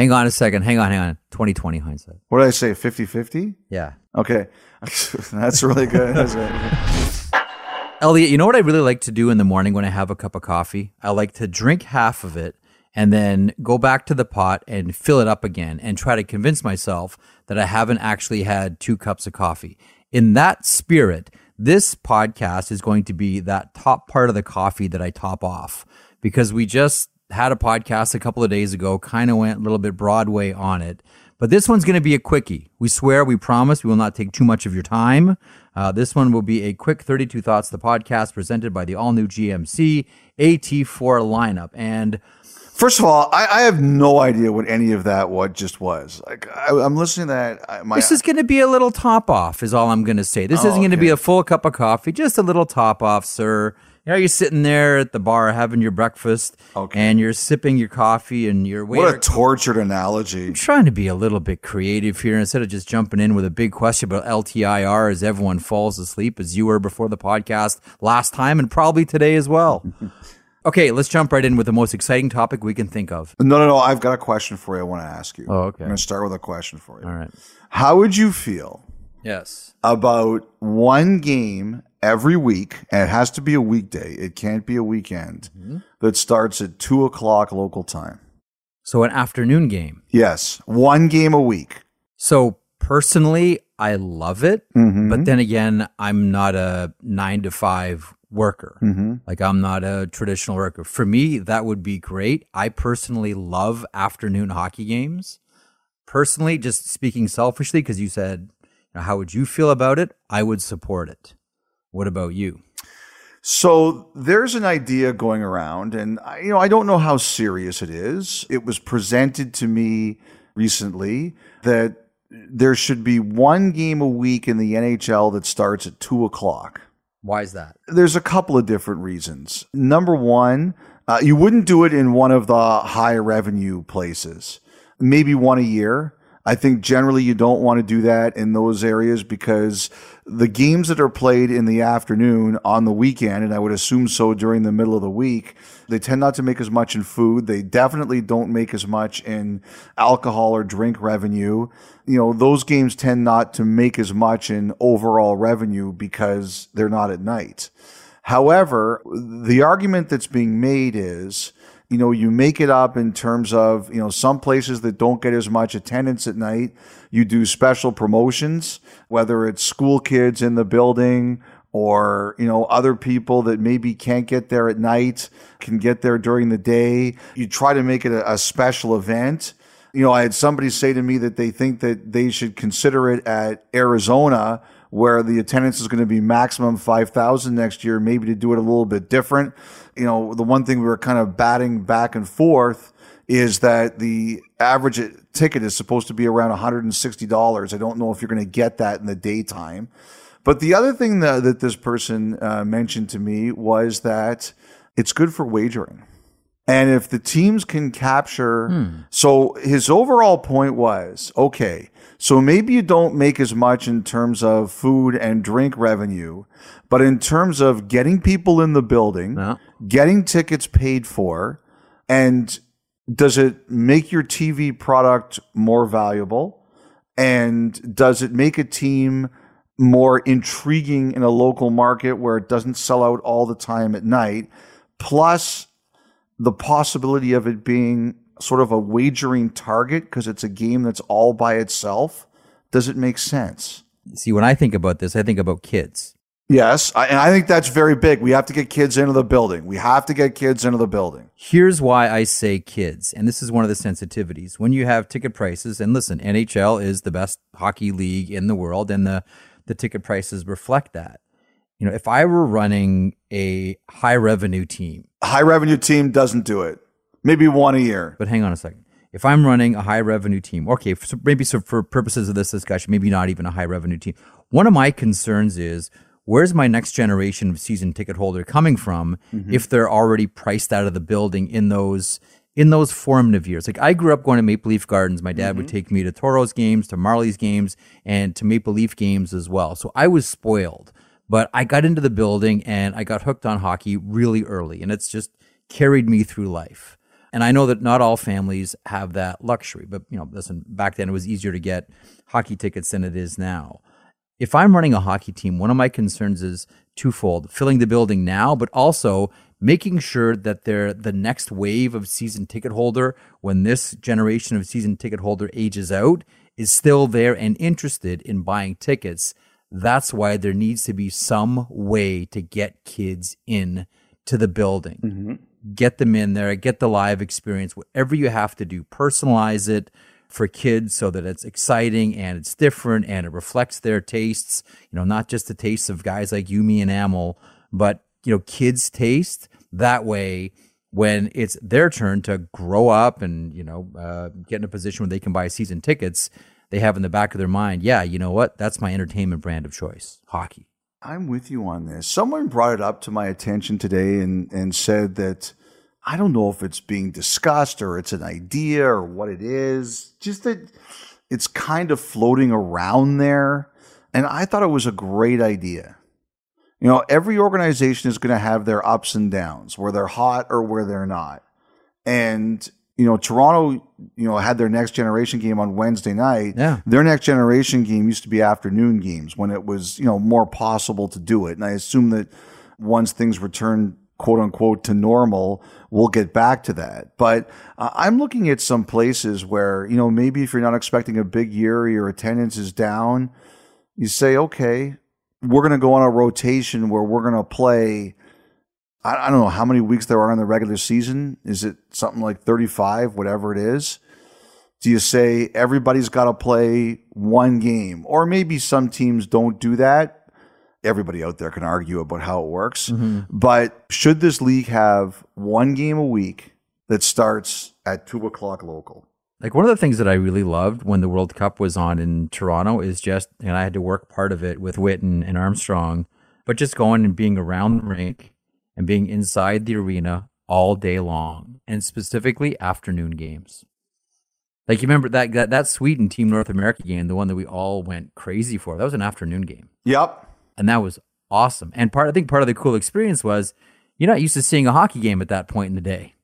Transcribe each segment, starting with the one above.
Hang on a second. Hang on, hang on. 2020 hindsight. What did I say? 50 50? Yeah. Okay. That's really good. That's it. Elliotte, you know what I really like to do in the morning when I have a cup of coffee? I like to drink half of it and then go back to the pot and fill it up again and try to convince myself that I haven't actually had two cups of coffee. In that spirit, this podcast is going to be that top part of the coffee that I top off because we just had a podcast a couple of days ago, kind of went a little bit Broadway on it. But this one's going to be a quickie. We swear, we promise, we will not take too much of your time. Uh, this one will be a quick 32 Thoughts, the podcast presented by the all new GMC AT4 lineup. And First of all, I, I have no idea what any of that what just was. Like I, I'm listening to that. I- My, this is going to be a little top off, is all I'm going to say. This Oh, isn't going to be a full cup of coffee, just a little top off, sir. You know, you're sitting there at the bar having your breakfast, Okay. and you're sipping your coffee, and your waiter what a tortured analogy. trying to be a little bit creative here instead of just jumping in with a big question about LTIR as everyone falls asleep as you were before the podcast last time and probably today as well. okay, let's jump right in with the most exciting topic we can think of. No, no, no. I've got a question for you. I want to ask you. Oh, okay. I'm going to start with a question for you. All right. How would you feel Yes. about one game every week, and it has to be a weekday. It can't be a weekend. Mm-hmm. That starts at two o'clock local time. So an afternoon game. Yes, one game a week. So personally, I love it, Mm-hmm. but then again, I'm not a 9 to 5 worker. Mm-hmm. Like I'm not a traditional worker. For me, that would be great. I personally love afternoon hockey games. Personally, just speaking selfishly, because you said, you know, how would you feel about it? I would support it. What about you? So there's an idea going around, and I, you know I don't know how serious it is. It was presented to me recently that there should be one game a week in the NHL that starts at two o'clock. Why is that? There's a couple of different reasons. Number one, uh, you wouldn't do it in one of the high revenue places. Maybe one a year. I think generally you don't want to do that in those areas because the games that are played in the afternoon on the weekend, and I would assume so during the middle of the week, they tend not to make as much in food. They definitely don't make as much in alcohol or drink revenue. You know, those games tend not to make as much in overall revenue because they're not at night. However, the argument that's being made is, you know, you make it up in terms of, you know, some places that don't get as much attendance at night, you do special promotions, whether it's school kids in the building or, you know, other people that maybe can't get there at night can get there during the day. You try to make it a, a special event. You know, I had somebody say to me that they think that they should consider it at Arizona where the attendance is going to be maximum 5,000 next year, maybe to do it a little bit different. You know, the one thing we were kind of batting back and forth is that the average ticket is supposed to be around $160. I don't know if you're going to get that in the daytime. But the other thing that, that this person uh, mentioned to me was that it's good for wagering. And if the teams can capture, hmm. so his overall point was okay, so maybe you don't make as much in terms of food and drink revenue, but in terms of getting people in the building, Yeah. getting tickets paid for, and does it make your TV product more valuable? And does it make a team more intriguing in a local market where it doesn't sell out all the time at night? Plus, the possibility of it being sort of a wagering target because it's a game that's all by itself. Does it make sense? See, when I think about this, I think about kids. Yes, I, and I think that's very big. We have to get kids into the building. We have to get kids into the building. Here's why I say kids, and this is one of the sensitivities. When you have ticket prices, and listen, NHL is the best hockey league in the world, and the, the ticket prices reflect that. You know, if I were running a high revenue team, High revenue team doesn't do it. Maybe one a year. but hang on a second. If I'm running a high revenue team, okay, so maybe so for purposes of this discussion, maybe not even a high revenue team. One of my concerns is where's my next generation of season ticket holder coming from mm-hmm. if they're already priced out of the building in those in those formative years. Like I grew up going to Maple Leaf Gardens. My dad would mm-hmm. take me to Toros games, to Marlies games, and to Maple Leaf games as well. So I was spoiled. But I got into the building and I got hooked on hockey really early, and it's just carried me through life. And I know that not all families have that luxury, but you know, listen, back then it was easier to get hockey tickets than it is now. If I'm running a hockey team, one of my concerns is twofold filling the building now, but also making sure that they're the next wave of season ticket holder when this generation of season ticket holder ages out is still there and interested in buying tickets. That's why there needs to be some way to get kids in to the building. Mm-hmm. Get them in there, get the live experience, whatever you have to do, personalize it for kids so that it's exciting and it's different and it reflects their tastes, you know, not just the tastes of guys like you, me, and Amel, but you know, kids' taste. That way, when it's their turn to grow up and you know uh, get in a position where they can buy season tickets, they have in the back of their mind, yeah, you know what? That's my entertainment brand of choice, hockey. I'm with you on this. Someone brought it up to my attention today and and said that I don't know if it's being discussed or it's an idea or what it is. Just that it's kind of floating around there. And I thought it was a great idea. You know, every organization is going to have their ups and downs, where they're hot or where they're not. And you know, Toronto, you know, had their next generation game on Wednesday night. Yeah. Their next generation game used to be afternoon games when it was, you know, more possible to do it. And I assume that once things return, quote unquote, to normal, we'll get back to that. But uh, I'm looking at some places where, you know, maybe if you're not expecting a big year, your attendance is down, you say, okay, we're going to go on a rotation where we're going to play. I, I don't know how many weeks there are in the regular season. Is it something like 35, whatever it is? Do you say everybody's got to play one game? Or maybe some teams don't do that. Everybody out there can argue about how it works. Mm-hmm. But should this league have one game a week that starts at two o'clock local? Like one of the things that I really loved when the World Cup was on in Toronto is just, and I had to work part of it with Witten and Armstrong, but just going and being around the rink and being inside the arena all day long, and specifically afternoon games. Like you remember that that that Sweden Team North America game, the one that we all went crazy for. That was an afternoon game. Yep, and that was awesome. And part I think part of the cool experience was you're not used to seeing a hockey game at that point in the day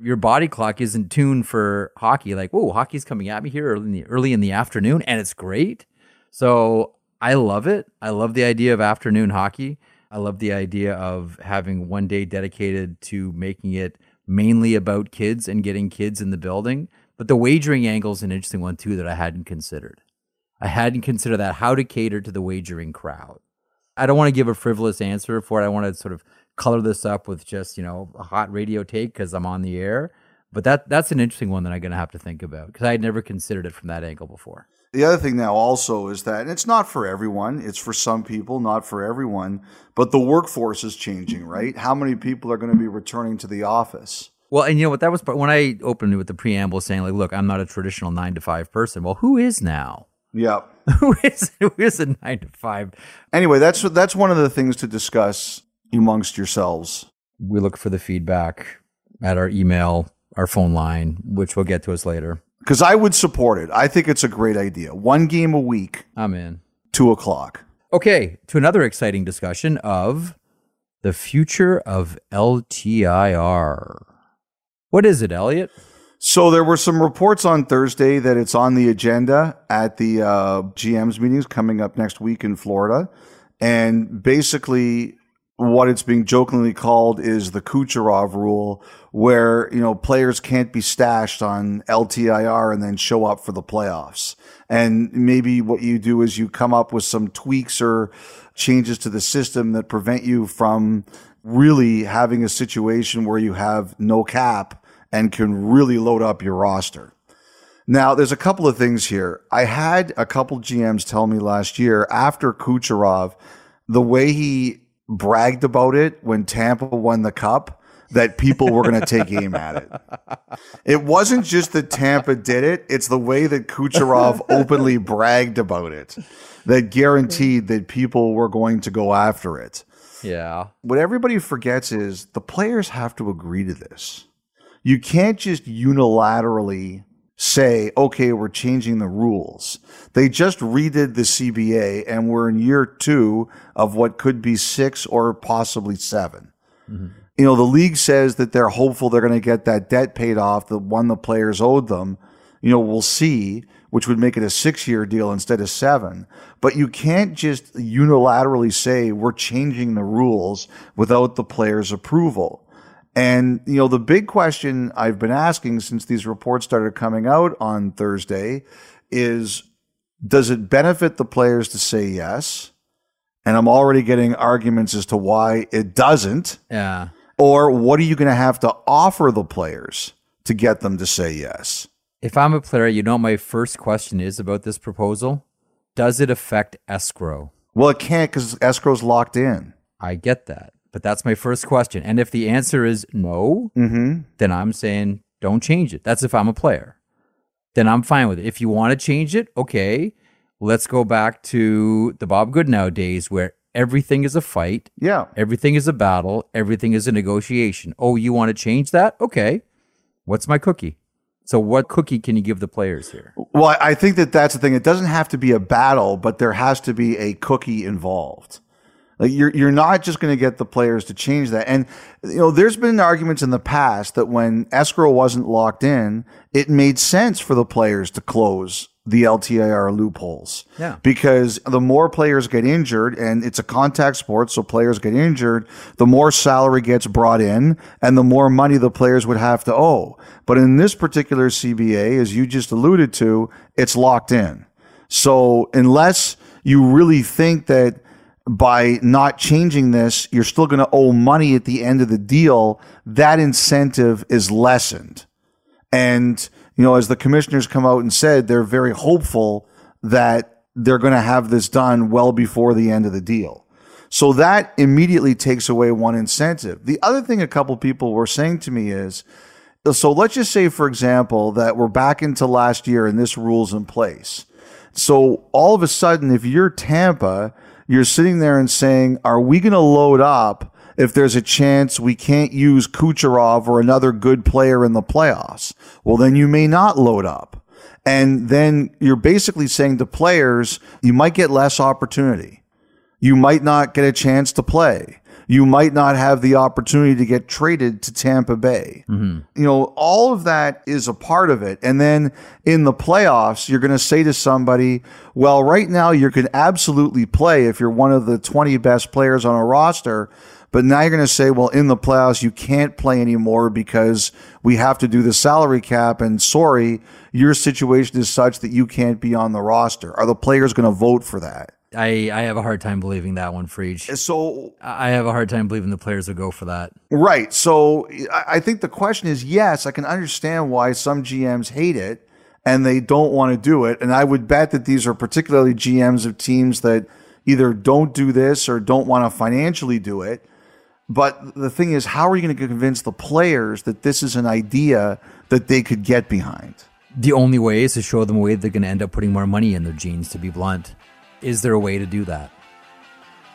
your body clock isn't tuned for hockey. Like, whoa, hockey's coming at me here early in the, early in the afternoon, and it's great. So I love it. I love the idea of afternoon hockey. I love the idea of having one day dedicated to making it mainly about kids and getting kids in the building. But the wagering angle is an interesting one too that I hadn't considered. I hadn't considered that how to cater to the wagering crowd. I don't want to give a frivolous answer for it. I want to sort of color this up with just you know a hot radio take because I'm on the air. But that that's an interesting one that I'm going to have to think about because I had never considered it from that angle before. The other thing now also is that it's not for everyone. It's for some people, not for everyone. But the workforce is changing, mm-hmm. right? How many people are going to be returning to the office? Well, and you know what? That was when I opened with the preamble saying, like, look, I'm not a traditional nine to five person. Well, who is now? Yeah. who is who is a nine to five? Anyway, that's that's one of the things to discuss amongst yourselves? We look for the feedback at our email, our phone line, which we'll get to us later. Because I would support it. I think it's a great idea. One game a week. I'm in. Two o'clock. Okay, to another exciting discussion of the future of LTIR. What is it, Elliotte? So there were some reports on Thursday that it's on the agenda at the uh, GM's meetings coming up next week in Florida, and basically what it's being jokingly called is the Kucherov rule, where you know players can't be stashed on LTIR and then show up for the playoffs. And maybe what you do is you come up with some tweaks or changes to the system that prevent you from really having a situation where you have no cap and can really load up your roster. Now, there's a couple of things here. I had a couple GMs tell me last year after Kucherov, the way he bragged about it when Tampa won the cup that people were going to take aim at it. It wasn't just that Tampa did it, it's the way that Kucherov openly bragged about it that guaranteed that people were going to go after it. Yeah. What everybody forgets is the players have to agree to this. You can't just unilaterally say, okay, we're changing the rules. They just redid the CBA and we're in year two of what could be six or possibly 7 mm-hmm. You know, the league says that they're hopeful they're going to get that debt paid off, the one the players owed them. You know, we'll see, which would make it a six year deal instead of seven. But you can't just unilaterally say we're changing the rules without the players' approval. And, you know, the big question I've been asking since these reports started coming out on Thursday is does it benefit the players to say yes? And I'm already getting arguments as to why it doesn't. Yeah. Or what are you going to have to offer the players to get them to say yes? If I'm a player, you know what my first question is about this proposal? Does it affect escrow? Well, it can't because escrow's locked in. I get that. But that's my first question. And if the answer is no, Mm-hmm. then I'm saying don't change it. That's if I'm a player. Then I'm fine with it. If you want to change it, okay. Let's go back to the Bob Goodnow days where everything is a fight, Yeah. everything is a battle, everything is a negotiation. Oh, you want to change that? Okay. What's my cookie? So, what cookie can you give the players here? Well, I think that that's the thing. It doesn't have to be a battle, but there has to be a cookie involved. Like you're you're not just going to get the players to change that. And you know, there's been arguments in the past that when escrow wasn't locked in, it made sense for the players to close the LTIR loopholes. Yeah. Because the more players get injured, and it's a contact sport, so players get injured, the more salary gets brought in, and the more money the players would have to owe. But in this particular CBA, as you just alluded to, it's locked in. So unless you really think that by not changing this, you're still going to owe money at the end of the deal, that incentive is lessened. And, you know, as the commissioners come out and said, they're very hopeful that they're going to have this done well before the end of the deal. So that immediately takes away one incentive. The other thing a couple people were saying to me is, so let's just say, for example, that we're back into last year and this rule's in place. So all of a sudden, if you're Tampa, you're sitting there and saying, are we going to load up if there's a chance we can't use Kucherov or another good player in the playoffs? Well, then you may not load up. And then you're basically saying to players, you might get less opportunity. You might not get a chance to play. You might not have the opportunity to get traded to Tampa Bay. Mm-hmm. You know, all of that is a part of it. And then in the playoffs, you're going to say to somebody, well, right now you can absolutely play if you're one of the 20 best players on a roster. But now you're going to say, well, in the playoffs, you can't play anymore because we have to do the salary cap. And sorry, your situation is such that you can't be on the roster. Are the players going to vote for that? I, I have a hard time believing that one, Freege. So I have a hard time believing the players will go for that. Right. So I I think the question is yes, I can understand why some GMs hate it and they don't want to do it. And I would bet that these are particularly GMs of teams that either don't do this or don't want to financially do it. But the thing is, how are you going to convince the players that this is an idea that they could get behind? The only way is to show them a way they're going to end up putting more money in their jeans, to be blunt. Is there a way to do that?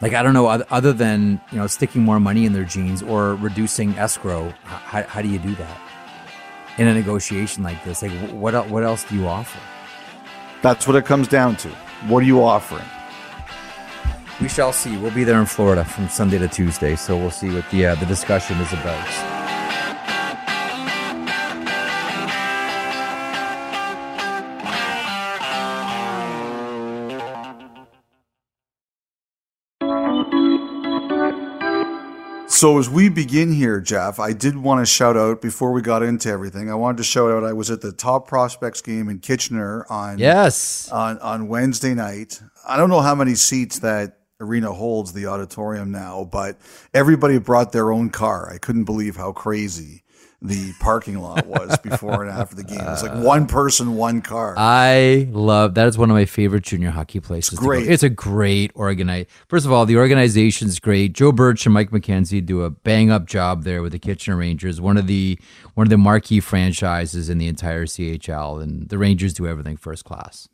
Like, I don't know, other than, you know, sticking more money in their jeans or reducing escrow, how, how do you do that? In a negotiation like this, like, what, what else do you offer? That's what it comes down to. What are you offering? We shall see. We'll be there in Florida from Sunday to Tuesday, so we'll see what the, uh, the discussion is about. So as we begin here, Jeff, I did want to shout out before we got into everything. I wanted to shout out I was at the top prospects game in Kitchener on Yes. on on Wednesday night. I don't know how many seats that arena holds the auditorium now, but everybody brought their own car. I couldn't believe how crazy the parking lot was before and after the game. It's like uh, one person, one car. I love that is one of my favorite junior hockey places. go. great. It's a great organize. First of all, the organization's great. Joe Birch and Mike McKenzie do a bang up job there with the Kitchener Rangers, one of the one of the marquee franchises in the entire CHL, and the Rangers do everything first class.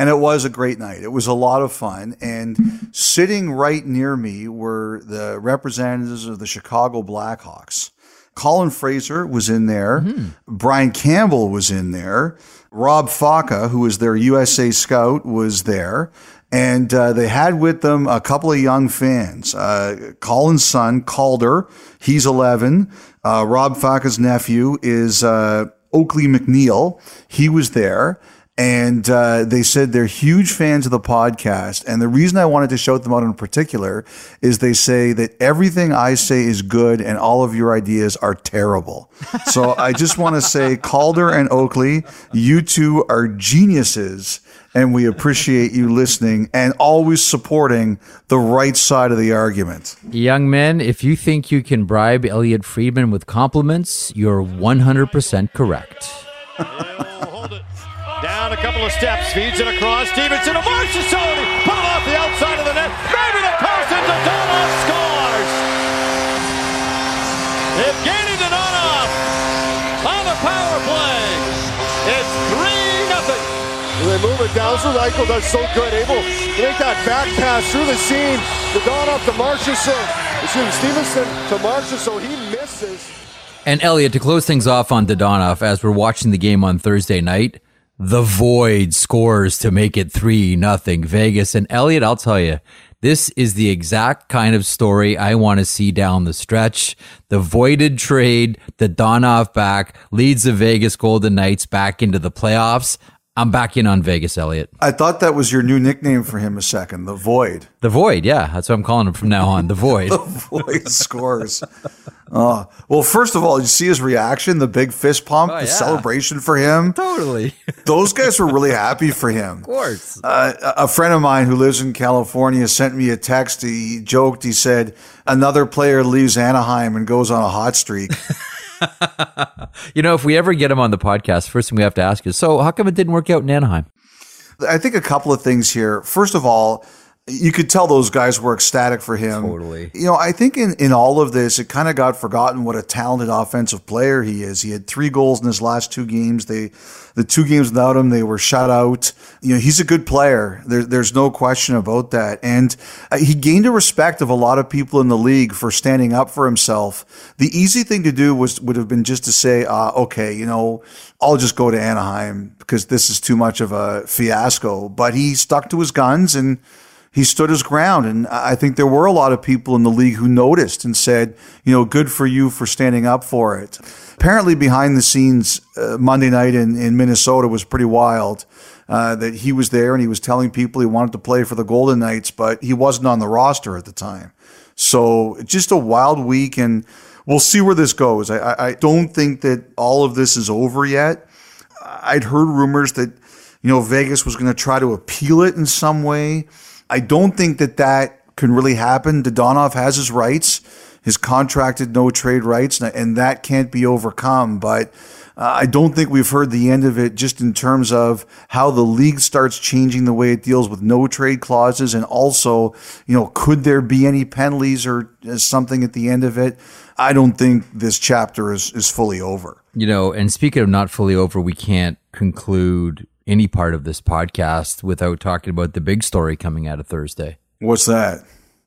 And it was a great night. It was a lot of fun. And sitting right near me were the representatives of the Chicago Blackhawks. Colin Fraser was in there. Brian Campbell was in there. Rob Faka, who was their USA scout, was there. And uh, they had with them a couple of young fans. Uh, Colin's son, Calder, he's 11. Uh, Rob Faca's nephew is uh, Oakley McNeil. He was there. And uh, they said they're huge fans of the podcast. And the reason I wanted to shout them out in particular is they say that everything I say is good and all of your ideas are terrible. so I just want to say, Calder and Oakley, you two are geniuses. And we appreciate you listening and always supporting the right side of the argument. Young men, if you think you can bribe Elliotte Friedman with compliments, you're 100% correct. Down a couple of steps, feeds it across. Stephenson to Marchessault. Put it off the outside of the net. Maybe the post into Dadonov scores. Evgeny Dadonov on the power play. It's 3 nothing. They move it down. So Reichel does so good, able to make that back pass through the seam. Dadonov to Marchessault. Excuse me, Stephenson to Marchessault. He misses. And Elliotte, to close things off on Dadonov, as we're watching the game on Thursday night, the Void scores to make it 3 nothing Vegas. And Elliotte, I'll tell you, this is the exact kind of story I want to see down the stretch. The voided trade, the Donoff back leads the Vegas Golden Knights back into the playoffs. I'm back in on Vegas, Elliotte. I thought that was your new nickname for him a second, the Void. The Void, yeah. That's what I'm calling him from now on. The Void. the Void scores. Uh, well, first of all, you see his reaction, the big fist pump, Oh, the yeah. celebration for him. totally. Those guys were really happy for him. Of course. Uh, a a friend of mine who lives in California sent me a text. He joked, he said, another player leaves Anaheim and goes on a hot streak. You know, if we ever get him on the podcast, first thing we have to ask is, so how come it didn't work out in Anaheim? I think a couple of things here. First of all, you could tell those guys were ecstatic for him. Totally. You know, I think in, in all of this, it kind of got forgotten what a talented offensive player he is. He had three goals in his last two games. They, the two games without him, they were shut out. You know, he's a good player. There, there's no question about that. And uh, he gained a respect of a lot of people in the league for standing up for himself. The easy thing to do was would have been just to say, uh, okay, you know, I'll just go to Anaheim because this is too much of a fiasco. But he stuck to his guns and he stood his ground. And I think there were a lot of people in the league who noticed and said, you know, good for you for standing up for it. Apparently, behind the scenes, uh, Monday night in, in Minnesota was pretty wild. Uh, that he was there and he was telling people he wanted to play for the Golden Knights, but he wasn't on the roster at the time. So just a wild week, and we'll see where this goes. I, I, I don't think that all of this is over yet. I'd heard rumors that you know Vegas was going to try to appeal it in some way. I don't think that that can really happen. Dadonov has his rights, his contracted no trade rights, and- that can't be overcome. But uh, I don't think we've heard the end of it just in terms of how the league starts changing the way it deals with no trade clauses. And also, you know, could there be any penalties or uh, something at the end of it? I don't think this chapter is, is fully over. You know, and speaking of not fully over, we can't conclude any part of this podcast without talking about the big story coming out of Thursday. What's that?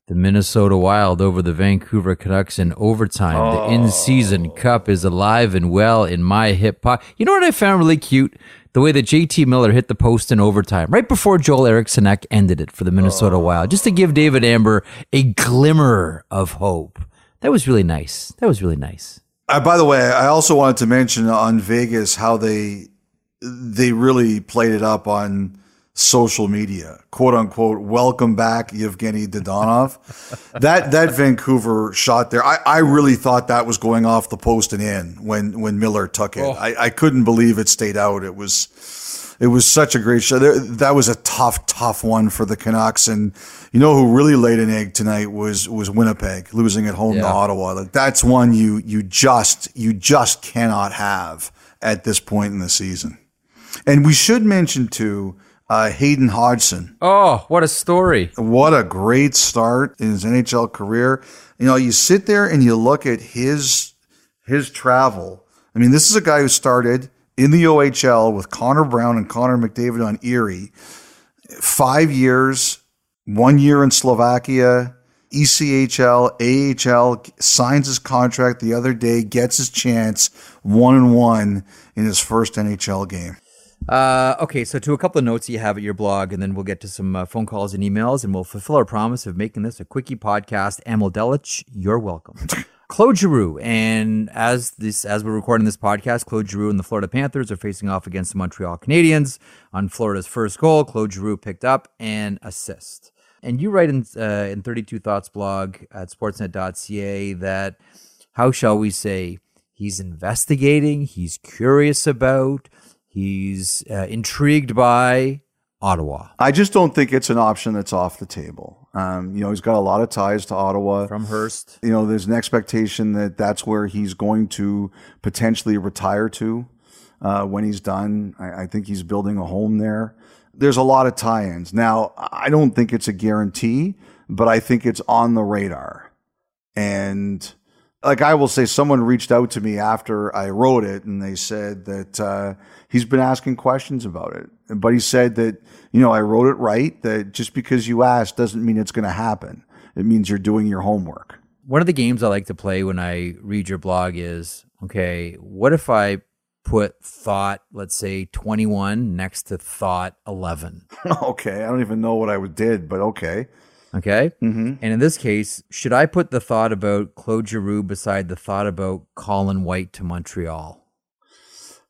The Minnesota Wild over the Vancouver Canucks in overtime. The in-season cup is alive and well in my hip pocket. You know what I found really cute? The way that JT Miller hit the post in overtime, right before Joel Eriksson ended it for the Minnesota Wild, just to give David Amber a glimmer of hope. That was really nice. That was really nice. Uh, by the way, I also wanted to mention on Vegas how they they really played it up on social media, quote unquote. Welcome back, Yevgeny Dadonov. that that Vancouver shot there, I, I really thought that was going off the post and in when when Miller took it. Oh. I, I couldn't believe it stayed out. It was it was such a great shot. There, that was a tough, tough one for the Canucks. And you know who really laid an egg tonight was was Winnipeg losing at home to Ottawa. Like that's one you you just you just cannot have at this point in the season. And we should mention too uh, Hayden Hodgson. Oh, what a story. What a great start in his NHL career. You know, you sit there and you look at his his travel. I mean, this is a guy who started in the OHL with Connor Brown and Connor McDavid on Erie. Five years, one year in Slovakia, ECHL, AHL, signs his contract the other day, gets his chance, one and one in his first NHL game. Uh, okay, so to a couple of notes that you have at your blog, and then we'll get to some uh, phone calls and emails, and we'll fulfill our promise of making this a quickie podcast. Emil Delich, you're welcome. Claude Giroux, and as this as we're recording this podcast, Claude Giroux and the Florida Panthers are facing off against the Montreal Canadiens. On Florida's first goal, Claude Giroux picked up an assist. And you write in uh, in 32 Thoughts blog at sportsnet.ca that how shall we say he's investigating, he's curious about, he's uh, intrigued by Ottawa I just don't think it's an option that's off the table. Um, you know, he's got a lot of ties to Ottawa. from Hearst. you know, there's an expectation that that's where he's going to potentially retire to uh, when he's done. I, I think he's building a home there. There's a lot of tie-ins. Now, I don't think it's a guarantee, but I think it's on the radar. And like I will say, someone reached out to me after I wrote it, and they said that uh, he's been asking questions about it. But he said that you know I wrote it right. That just because you asked doesn't mean it's going to happen. It means you're doing your homework. One of the games I like to play when I read your blog is okay, what if I put thought, let's say 21 next to thought 11? okay, I don't even know what I did, but okay. Okay. Mm-hmm. And in this case, should I put the thought about Claude Giroux beside the thought about Colin White to Montreal?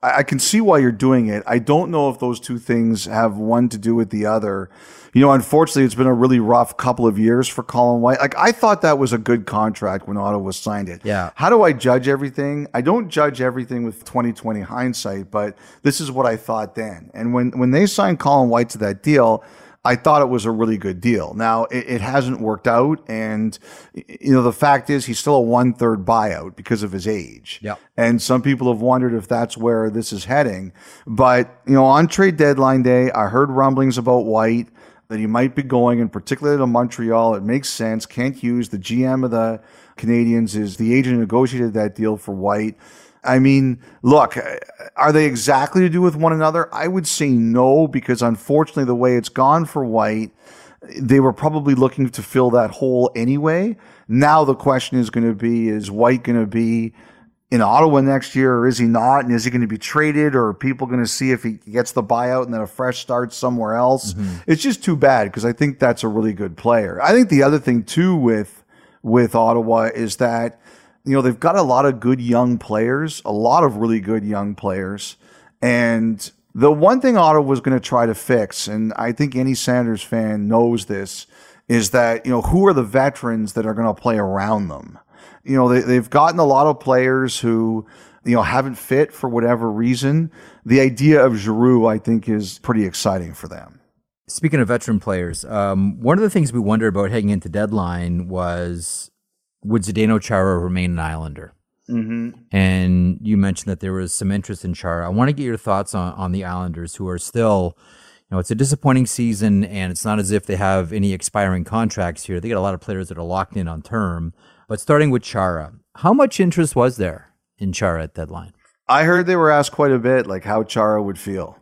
I, I can see why you're doing it. I don't know if those two things have one to do with the other. You know, unfortunately, it's been a really rough couple of years for Colin White. Like, I thought that was a good contract when Ottawa signed it. Yeah. How do I judge everything? I don't judge everything with 2020 hindsight, but this is what I thought then. And when, when they signed Colin White to that deal, I thought it was a really good deal. Now it, it hasn't worked out, and you know the fact is he's still a one third buyout because of his age. Yep. And some people have wondered if that's where this is heading. But you know, on trade deadline day, I heard rumblings about White that he might be going, and particularly to Montreal. It makes sense. Kent Hughes, the GM of the Canadiens, is the agent who negotiated that deal for White. I mean, look, are they exactly to do with one another? I would say no, because unfortunately, the way it's gone for White, they were probably looking to fill that hole anyway. Now the question is going to be, is White going to be in Ottawa next year or is he not? And is he going to be traded or are people going to see if he gets the buyout and then a fresh start somewhere else? Mm-hmm. It's just too bad because I think that's a really good player. I think the other thing too with, with Ottawa is that you know, they've got a lot of good young players, a lot of really good young players. And the one thing Ottawa was going to try to fix, and I think any Senators fan knows this, is that, you know, who are the veterans that are going to play around them? You know, they, they've gotten a lot of players who, you know, haven't fit for whatever reason. The idea of Giroux, I think, is pretty exciting for them. Speaking of veteran players, um, one of the things we wondered about heading into deadline was would Zdeno Chara remain an Islander? Mm-hmm. And you mentioned that there was some interest in Chara. I want to get your thoughts on, on the Islanders, who are still, you know, it's a disappointing season, and it's not as if they have any expiring contracts here. They got a lot of players that are locked in on term. But starting with Chara, how much interest was there in Chara at deadline? I heard they were asked quite a bit, like how Chara would feel.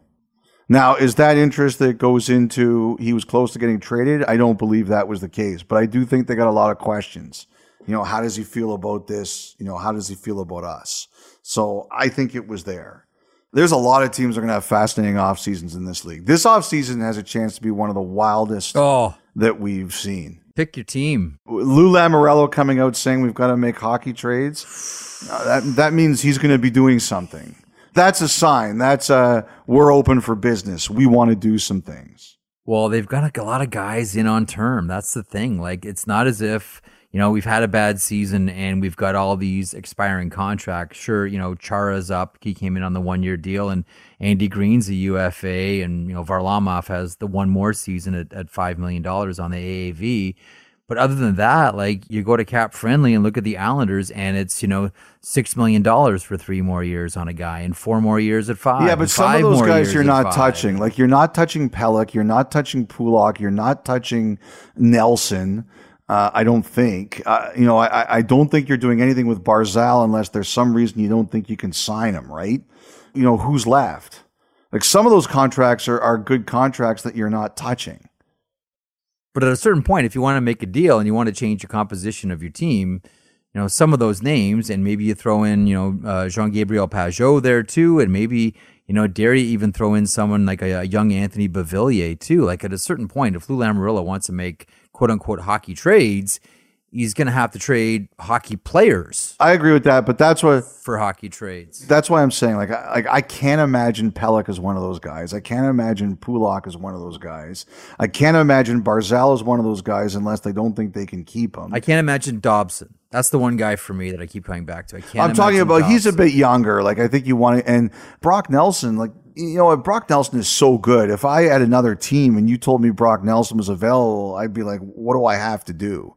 Now, is that interest that goes into he was close to getting traded? I don't believe that was the case, but I do think they got a lot of questions. You know, how does he feel about this? You know, how does he feel about us? So I think it was there. There's a lot of teams that are going to have fascinating off seasons in this league. This off season has a chance to be one of the wildest Oh, that we've seen. pick your team. Lou Lamoriello coming out saying we've got to make hockey trades. That that means he's going to be doing something. That's a sign. That's a we're open for business. We want to do some things. Well, they've got a lot of guys in on term. That's the thing. Like, it's not as if, you know, we've had a bad season and we've got all these expiring contracts. Sure, you know, Chara's up. He came in on the one year deal and Andy Greene's a UFA and, you know, Varlamov has the one more season at, at $5 million on the AAV. But other than that, like you go to cap friendly and look at the Islanders and it's, you know, $6 million for three more years on a guy and four more years at five. Yeah, but some of those guys you're not touching. Like you're not touching Pelech, you're not touching Pulock, you're not touching Nelson. Uh, I don't think. Uh, you know, I, I don't think you're doing anything with Barzal unless there's some reason you don't think you can sign him, right? You know, who's left? Like some of those contracts are, are good contracts that you're not touching. But at a certain point, if you want to make a deal and you want to change the composition of your team, you know, some of those names, and maybe you throw in, you know, uh, Jean Gabriel Pageau there too, and maybe you know, dare you even throw in someone like a, a young Anthony Beauvillier too? Like at a certain point, if Lou Lamoriello wants to make quote unquote hockey trades, he's going to have to trade hockey players I agree with that, but that's what for hockey trades. that's why I'm saying like I, like I can't imagine Pelech as one of those guys. I can't imagine Pulock as one of those guys. I can't imagine Barzal as one of those guys unless they don't think they can keep him. I can't imagine Dobson. That's the one guy for me that I keep coming back to. I can't. I'm talking about he's a bit younger. Like I think you want to, and Brock Nelson, like you know, Brock Nelson is so good. If I had another team and you told me Brock Nelson was available, I'd be like, what do I have to do?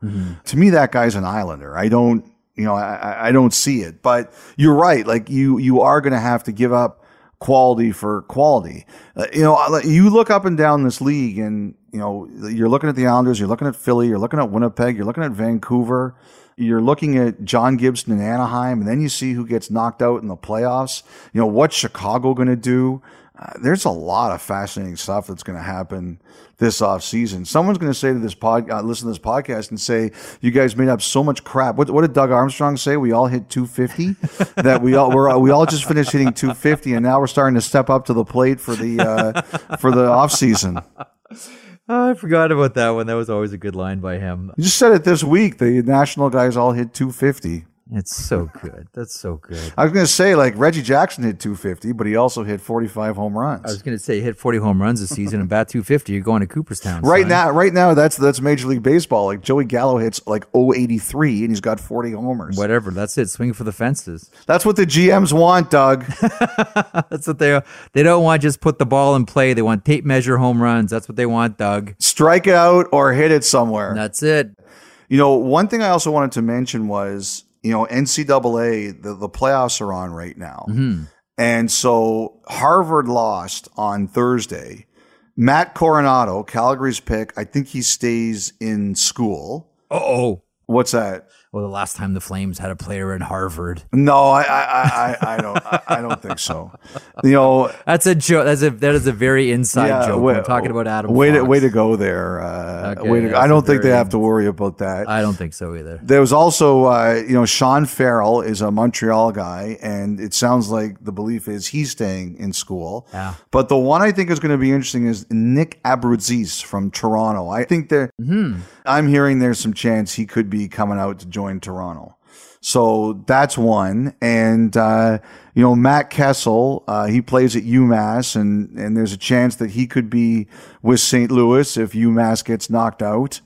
To me, that guy's an Islander. I don't, you know, I, I- I don't see it. But you're right. Like you, you are going to have to give up quality for quality. Uh, you know, you look up and down this league, and you know, you're looking at the Islanders, you're looking at Philly, you're looking at Winnipeg, you're looking at Vancouver. You're looking at John Gibson in Anaheim, and then you see who gets knocked out in the playoffs. You know, what's Chicago going to do? Uh, there's a lot of fascinating stuff that's going to happen this off season. Someone's going to say to this pod, uh, listen to this podcast and say, you guys made up so much crap. What, what did Doug Armstrong say? We all hit 250 that we all, we're, we all just finished hitting 250 and now we're starting to step up to the plate for the, uh, for the off season. Oh, I forgot about that one. That was always a good line by him. You just said it this week. The national guys all hit 250. It's so good. That's so good. I was going to say, like Reggie Jackson hit 250, but he also hit 45 home runs. I was going to say hit 40 home runs this season and bat 250. You're going to Cooperstown. right son. now, right now, that's that's Major League Baseball. Like Joey Gallo hits like 083, and he's got 40 homers. Whatever. That's it. Swing for the fences. That's what the GMs want, Doug. That's what they they don't want. Just put the ball in play. They want tape measure home runs. That's what they want, Doug. Strike it out or hit it somewhere. That's it. You know, one thing I also wanted to mention was, you know, NCAA, the, the playoffs are on right now. Mm-hmm. And so Harvard lost on Thursday. Matt Coronato, Calgary's pick, I think he stays in school. Oh, What's that? Well, the last time the Flames had a player in Harvard. No, I, I, I, I don't, I, I don't think so. You know, That's a joke. That's a that is a very inside joke. way- We're talking about Adam. Way to, way to go there. Uh, Okay, way to I don't think they have to worry about that. I don't think so either. There was also, uh, you know, Sean Farrell is a Montreal guy, and it sounds like the belief is he's staying in school. Yeah. But the one I think is going to be interesting is Nick Abruzzese from Toronto. I think there, I'm hearing there's some chance he could be coming out to join Toronto. So that's one. And, uh, you know, Matt Kessel, uh, he plays at UMass and, and there's a chance that he could be with St. Louis if UMass gets knocked out.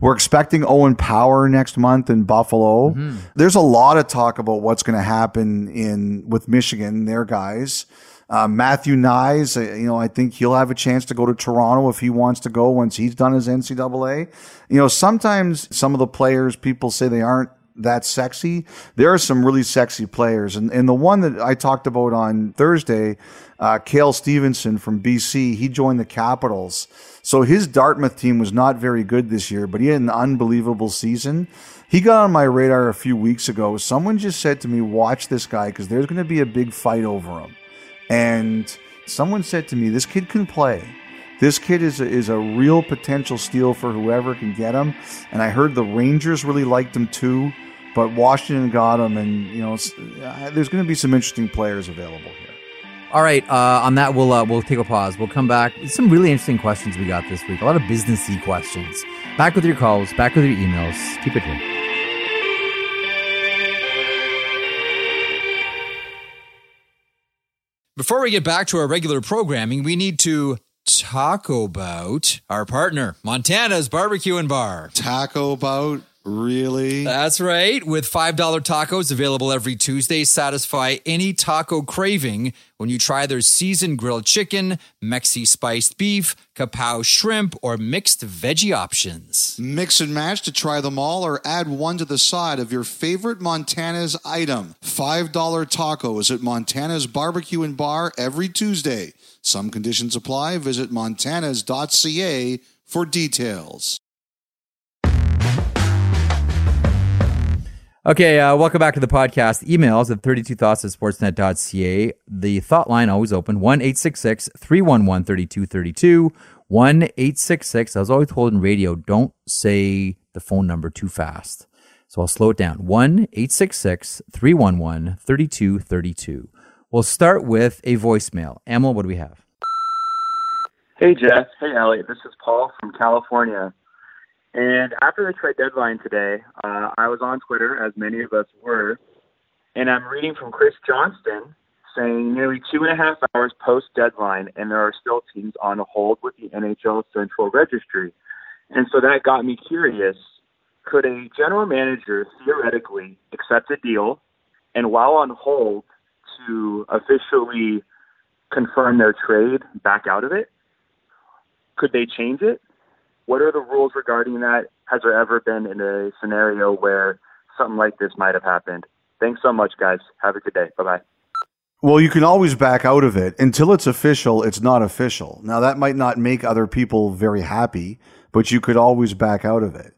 We're expecting Owen Power next month in Buffalo. There's a lot of talk about what's going to happen in with Michigan, their guys. Uh, Matthew Knies, uh, you know, I think he'll have a chance to go to Toronto if he wants to go once he's done his NCAA. You know, sometimes some of the players people say they aren't that sexy. There are some really sexy players, and and the one that I talked about on Thursday, uh, Clay Stevenson from BC, he joined the Capitals. So his Dartmouth team was not very good this year, but he had an unbelievable season. He got on my radar a few weeks ago. Someone just said to me, "Watch this guy because there's going to be a big fight over him." And someone said to me, "This kid can play." This kid is a, is a real potential steal for whoever can get him. And I heard the Rangers really liked him too, but Washington got him. And you know, uh, there's going to be some interesting players available here. All right. Uh, on that, we'll uh, we'll take a pause. We'll come back. Some really interesting questions we got this week. A lot of businessy questions. Back with your calls. Back with your emails. Keep it here. Before we get back to our regular programming, we need to talk about our partner, Montana's Barbecue and Bar. Taco bout? Really? That's right. With $5 tacos available every Tuesday, satisfy any taco craving when you try their seasoned grilled chicken, Mexi spiced beef, kapow shrimp, or mixed veggie options. Mix and match to try them all or add one to the side of your favorite Montana's item. $5 tacos at Montana's Barbecue and Bar every Tuesday. Some conditions apply. Visit montanas.ca for details. Okay, uh, welcome back to the podcast. Emails at 32thoughts at sportsnet.ca. The thought line always open 1 311 3232. 1 866. I was always told in radio, don't say the phone number too fast. So I'll slow it down 1 866 311 3232. We'll start with a voicemail. Emil, what do we have? Hey, Jeff. Hey, Elliotte. This is Paul from California. And after the trade deadline today, uh, I was on Twitter, as many of us were, and I'm reading from Chris Johnston saying nearly two and a half hours post deadline, and there are still teams on hold with the NHL Central Registry. And so that got me curious. Could a general manager theoretically accept a deal and while on hold to officially confirm their trade back out of it? Could they change it? What are the rules regarding that? Has there ever been in a scenario where something like this might have happened? Thanks so much, guys. Have a good day. Bye bye. Well, you can always back out of it until it's official. It's not official. Now that might not make other people very happy, but you could always back out of it.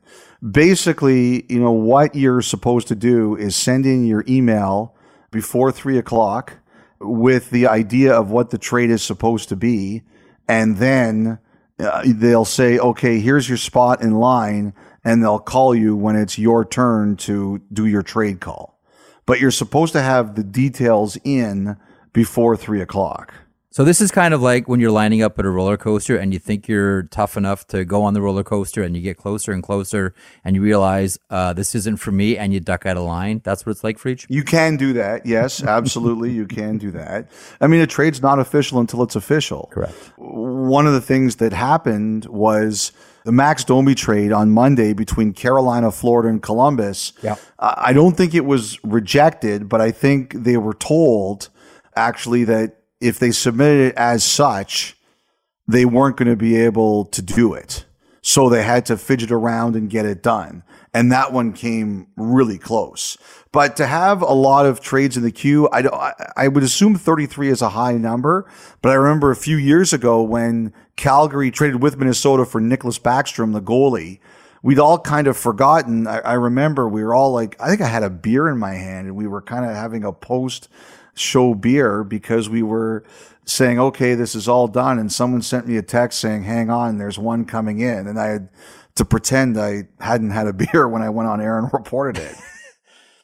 Basically, you know, what you're supposed to do is send in your email before three o'clock with the idea of what the trade is supposed to be. And then uh, they'll say, okay, here's your spot in line. And they'll call you when it's your turn to do your trade call. But you're supposed to have the details in before three o'clock. So this is kind of like when you're lining up at a roller coaster and you think you're tough enough to go on the roller coaster and you get closer and closer and you realize uh, this isn't for me and you duck out of line. That's what it's like for each. You can do that. Yes, absolutely. you can do that. I mean, a trade's not official until it's official. Correct. One of the things that happened was the Max Domi trade on Monday between Carolina, Florida, and Columbus. Yeah. I don't think it was rejected, but I think they were told actually that if they submitted it as such, they weren't going to be able to do it. So they had to fidget around and get it done. And that one came really close. But to have a lot of trades in the queue, I, I- would assume 33 is a high number. But I remember a few years ago when Calgary traded with Minnesota for Niklas Backstrom, the goalie, we'd all kind of forgotten. I, I remember we were all like, I think I had a beer in my hand and we were kind of having a post show beer because we were saying, okay, this is all done. And someone sent me a text saying, hang on, there's one coming in. And I had to pretend I hadn't had a beer when I went on air and reported it.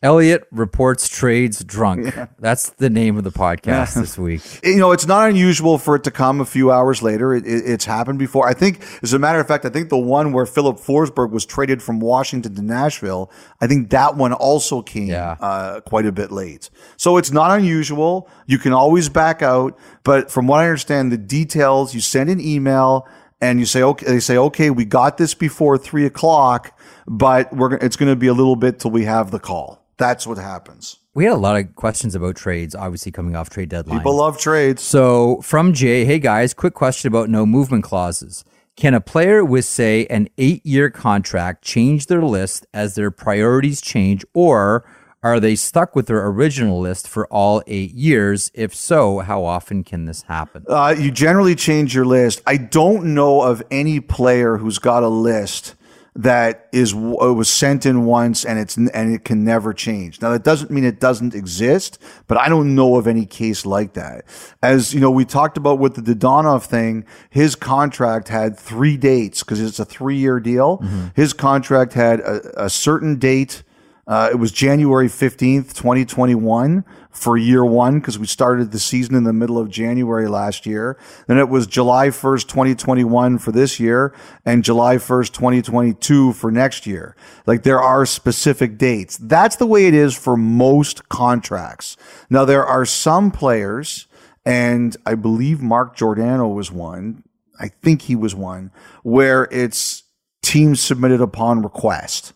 Elliotte reports trades drunk. That's the name of the podcast this week. you know, it's not unusual for it to come a few hours later. It, it, it's happened before. I think, as a matter of fact, I think the one where Filip Forsberg was traded from Washington to Nashville, I think that one also came Yeah. uh, quite a bit late. So it's not unusual. You can always back out, but from what I understand, the details you send an email and you say, okay, they say, okay, we got this before three o'clock, but we're it's going to be a little bit till we have the call. That's what happens. We had a lot of questions about trades, obviously coming off trade deadline. People love trades. So from Jay, hey guys, quick question about no movement clauses. Can a player with, say, an eight year contract change their list as their priorities change, or are they stuck with their original list for all eight years? If so, how often can this happen? Uh, you generally change your list. I don't know of any player who's got a list that is it was sent in once and it's and it can never change. Now that doesn't mean it doesn't exist, but I don't know of any case like that. As you know, we talked about with the Dadonov thing, his contract had three dates because it's a three year deal. His contract had a, a certain date. Uh, it was January 15th, 2021 for year one because we started the season in the middle of January last year. Then it was July 1st, 2021 for this year and July 1st, 2022 for next year. Like there are specific dates. That's the way it is for most contracts. Now there are some players and I believe Mark Giordano was one. I think he was one where it's teams submitted upon request.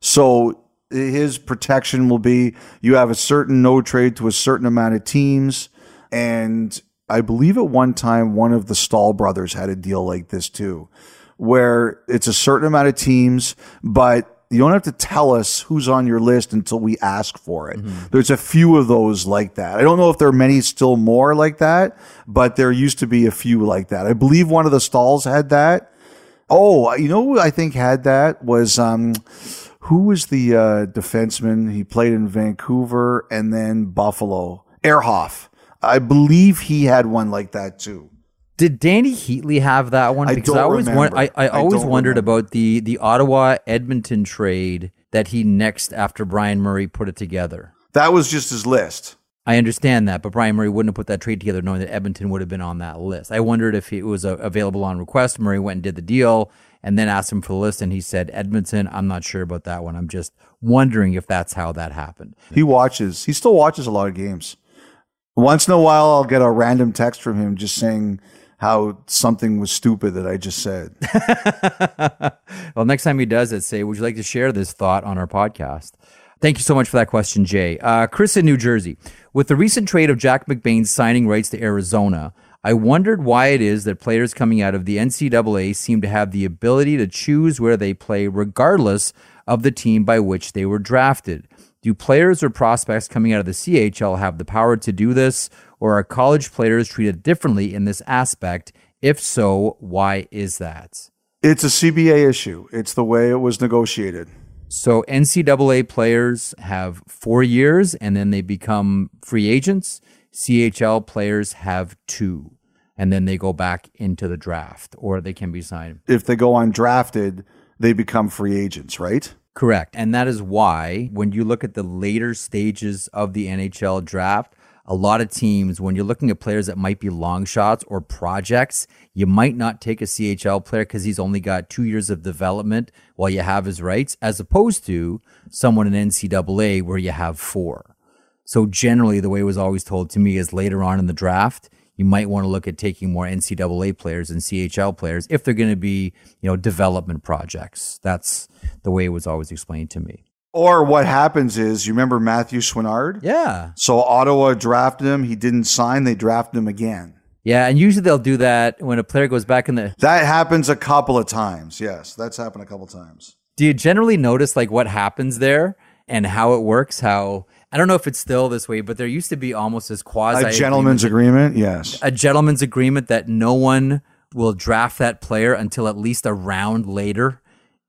So his protection will be you have a certain no trade to a certain amount of teams. And I believe at one time, one of the Staal brothers had a deal like this too, where it's a certain amount of teams, but you don't have to tell us who's on your list until we ask for it. Mm-hmm. There's a few of those like that. I don't know if there are many still more like that, but there used to be a few like that. I believe one of the Staals had that. Oh, you know who I think had that was um who was the uh defenseman? He played in Vancouver and then Buffalo. Ehrhoff. I believe he had one like that too. Did Dany Heatley have that one? I Because don't I always remember. I, I I always don't wondered remember. about the the Ottawa Edmonton trade that he next after Bryan Murray put it together. That was just his list. I understand that, but Bryan Murray wouldn't have put that trade together knowing that Edmonton would have been on that list. I wondered if it was uh, available on request. Murray went and did the deal and then asked him for the list, and he said, Edmonton, I'm not sure about that one. I'm just wondering if that's how that happened. He watches, he still watches a lot of games. Once in a while, I'll get a random text from him just saying how something was stupid that I just said. well, next time he does it, say, Would you like to share this thought on our podcast? Thank you so much for that question, Jay. Uh, Chris in New Jersey. With the recent trade of Jack McBain signing rights to Arizona, I wondered why it is that players coming out of the NCAA seem to have the ability to choose where they play regardless of the team by which they were drafted. Do players or prospects coming out of the CHL have the power to do this, or are college players treated differently in this aspect? If so, why is that? It's a CBA issue. It's the way it was negotiated. So NCAA players have four years and then they become free agents. CHL players have two and then they go back into the draft or they can be signed. If they go undrafted, they become free agents, right? Correct. And that is why when you look at the later stages of the NHL draft, a lot of teams, when you're looking at players that might be long shots or projects, you might not take a CHL player because he's only got two years of development while you have his rights, as opposed to someone in NCAA where you have four. So generally, the way it was always told to me is later on in the draft, you might want to look at taking more NCAA players and CHL players if they're going to be, you know, development projects. That's the way it was always explained to me. Or what happens is, you remember Mathieu Chouinard? Yeah. So Ottawa drafted him. He didn't sign. They drafted him again. Yeah, and usually they'll do that when a player goes back in the. That happens a couple of times. Yes, that's happened a couple of times. Do you generally notice like what happens there and how it works? How I don't know if it's still this way, but there used to be almost this quasi A gentleman's agreement. Yes. a gentleman's agreement that no one will draft that player until at least a round later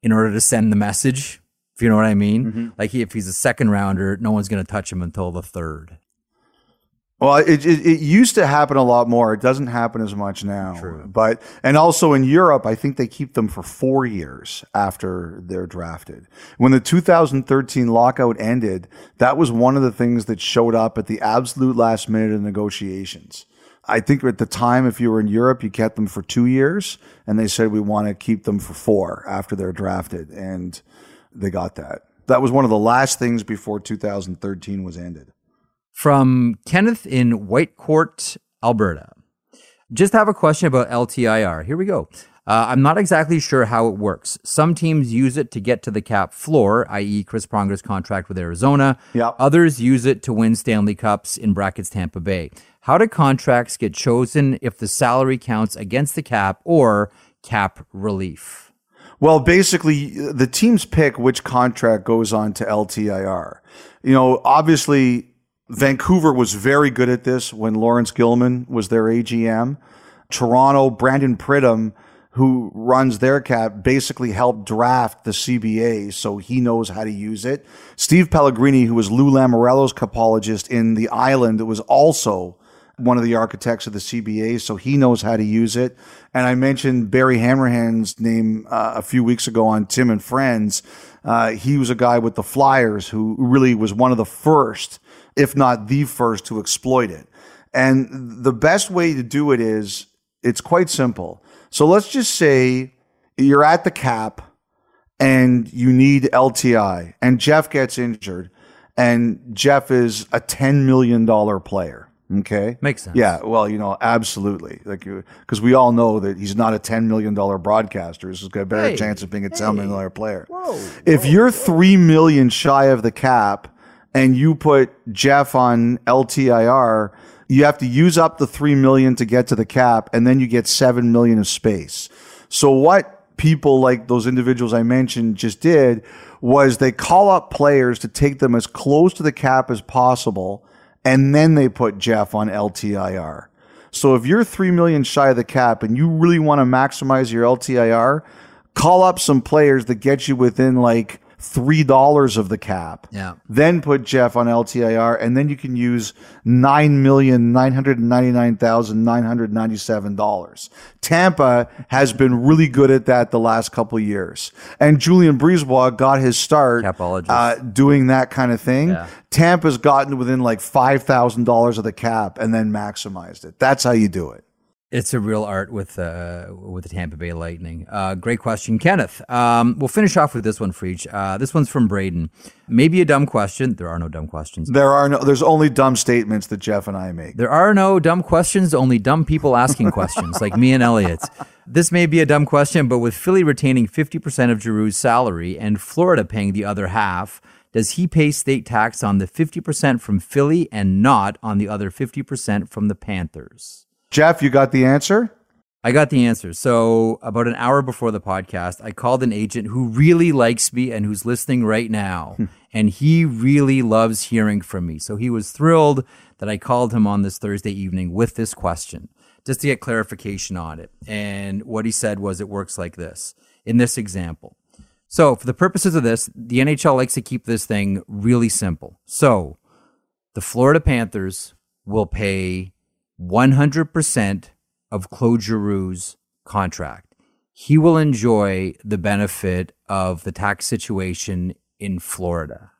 in order to send the message. If you know what I mean. Mm-hmm. Like if he's a second rounder, no one's going to touch him until the third. Well, it, it, it used to happen a lot more. It doesn't happen as much now. True. But, and also in Europe, I think they keep them for four years after they're drafted. When the 2013 lockout ended, that was one of the things that showed up at the absolute last minute of negotiations. I think at the time, if you were in Europe, you kept them for two years and they said, we want to keep them for four after they're drafted. And they got that. That was one of the last things before 2013 was ended. From Kenneth in Whitecourt, Alberta. Just have a question about LTIR. Here we go. Uh, I'm not exactly sure how it works. Some teams use it to get to the cap floor, i.e., Chris Pronger's contract with Arizona. Yep. Others use it to win Stanley Cups in brackets Tampa Bay. How do contracts get chosen if the salary counts against the cap or cap relief? Well, basically, the teams pick which contract goes on to LTIR. You know, obviously, Vancouver was very good at this when Laurence Gilman was their AGM. Toronto, Brandon Pridham, who runs their cap, basically helped draft the CBA, so he knows how to use it. Steve Pellegrini, who was Lou Lamoriello's capologist in the island, was also one of the architects of the CBA, so he knows how to use it. And I mentioned Barry Hanrahan's name uh, a few weeks ago on Tim and Friends. Uh, he was a guy with the Flyers who really was one of the first, if not the first, to exploit it. And the best way to do it is it's quite simple. So let's just say you're at the cap and you need LTI, and Jeff gets injured, and Jeff is a $10 million player. Okay. Makes sense. Yeah. Well, you know, absolutely. Like, because we all know that he's not a $10 million broadcaster. He's got a better Hey, chance of being a $10 million player. if you're 3 million shy of the cap and you put Jeff on LTIR, you have to use up the 3 million to get to the cap and then you get 7 million of space. So what people like those individuals I mentioned just did was they call up players to take them as close to the cap as possible and then they put Jeff on LTIR. So if you're 3 million shy of the cap and you really want to maximize your LTIR, call up some players that get you within like three dollars of the cap. Yeah. Then put Jeff on LTIR, and then you can use nine million nine hundred ninety nine thousand nine hundred ninety seven dollars. Tampa has been really good at that the last couple of years, and Julien BriseBois got his start uh, doing that kind of thing. Yeah. Tampa's gotten within like five thousand dollars of the cap and then maximized it. That's how you do it. It's a real art with uh, with the Tampa Bay Lightning. Uh, great question, Kenneth. Um, we'll finish off with this one for each. Uh, this one's from Braden. Maybe a dumb question. There are no dumb questions. There are no. There's only dumb statements that Jeff and I make. There are no dumb questions, only dumb people asking questions, like me and Elliotte. This may be a dumb question, but with Philly retaining 50% of Giroux's salary and Florida paying the other half, does he pay state tax on the 50% from Philly and not on the other 50% from the Panthers? Jeff, you got the answer. I got the answer. So, about an hour before the podcast, I called an agent who really likes me and who's listening right now. Hmm. and he really loves hearing from me. So, he was thrilled that I called him on this Thursday evening with this question just to get clarification on it. And what he said was it works like this in this example. So, for the purposes of this, the NHL likes to keep this thing really simple. So, the Florida Panthers will pay 100% of Claude Giroux's contract. He will enjoy the benefit of the tax situation in Florida.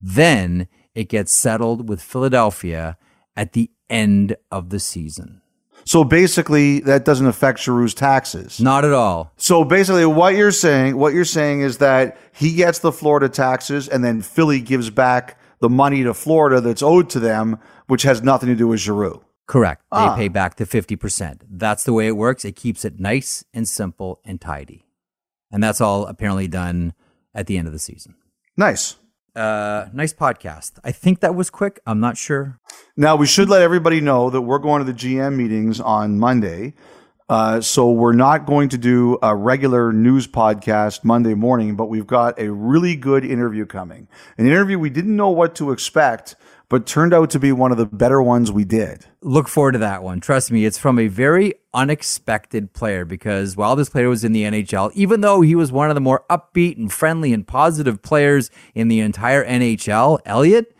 Then it gets settled with Philadelphia at the end of the season. So basically, that doesn't affect Giroux's taxes. Not at all. So basically, what you're saying, what you're saying is that he gets the Florida taxes, and then Philly gives back the money to Florida that's owed to them, which has nothing to do with Giroux. Correct. They Ah. pay back the 50%. That's the way it works. It keeps it nice and simple and tidy. And that's all apparently done at the end of the season. Nice. Uh, nice podcast. I think that was quick. I'm not sure. Now we should let everybody know that we're going to the GM meetings on Monday. Uh, so we're not going to do a regular news podcast Monday morning, but we've got a really good interview coming. An interview we didn't know what to expect, but turned out to be one of the better ones we did. Look forward to that one. Trust me, it's from a very unexpected player because while this player was in the NHL, even though he was one of the more upbeat and friendly and positive players in the entire NHL, Elliotte,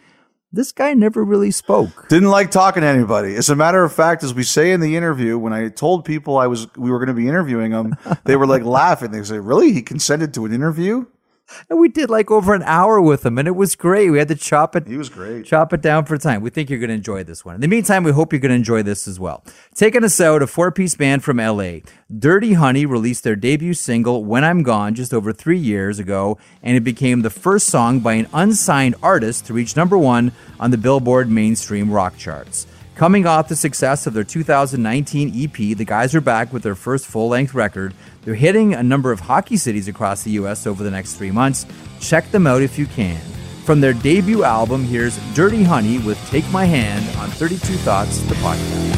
this guy never really spoke. Didn't like talking to anybody. As a matter of fact, as we say in the interview, when I told people I was we were going to be interviewing him, they were like laughing. They say, "Really? He consented to an interview?" And we did like over an hour with him, and it was great. We had to chop it. He was great. Chop it down for time. We think you're going to enjoy this one. In the meantime, we hope you're going to enjoy this as well. Taking us out, a four piece band from LA. Dirty Honey released their debut single, When I'm Gone, just over three years ago, and it became the first song by an unsigned artist to reach number one on the Billboard mainstream rock charts. Coming off the success of their 2019 EP, the guys are back with their first full length record. They're hitting a number of hockey cities across the U.S. over the next three months. Check them out if you can. From their debut album, here's Dirty Honey with Take My Hand on 32 Thoughts, the podcast.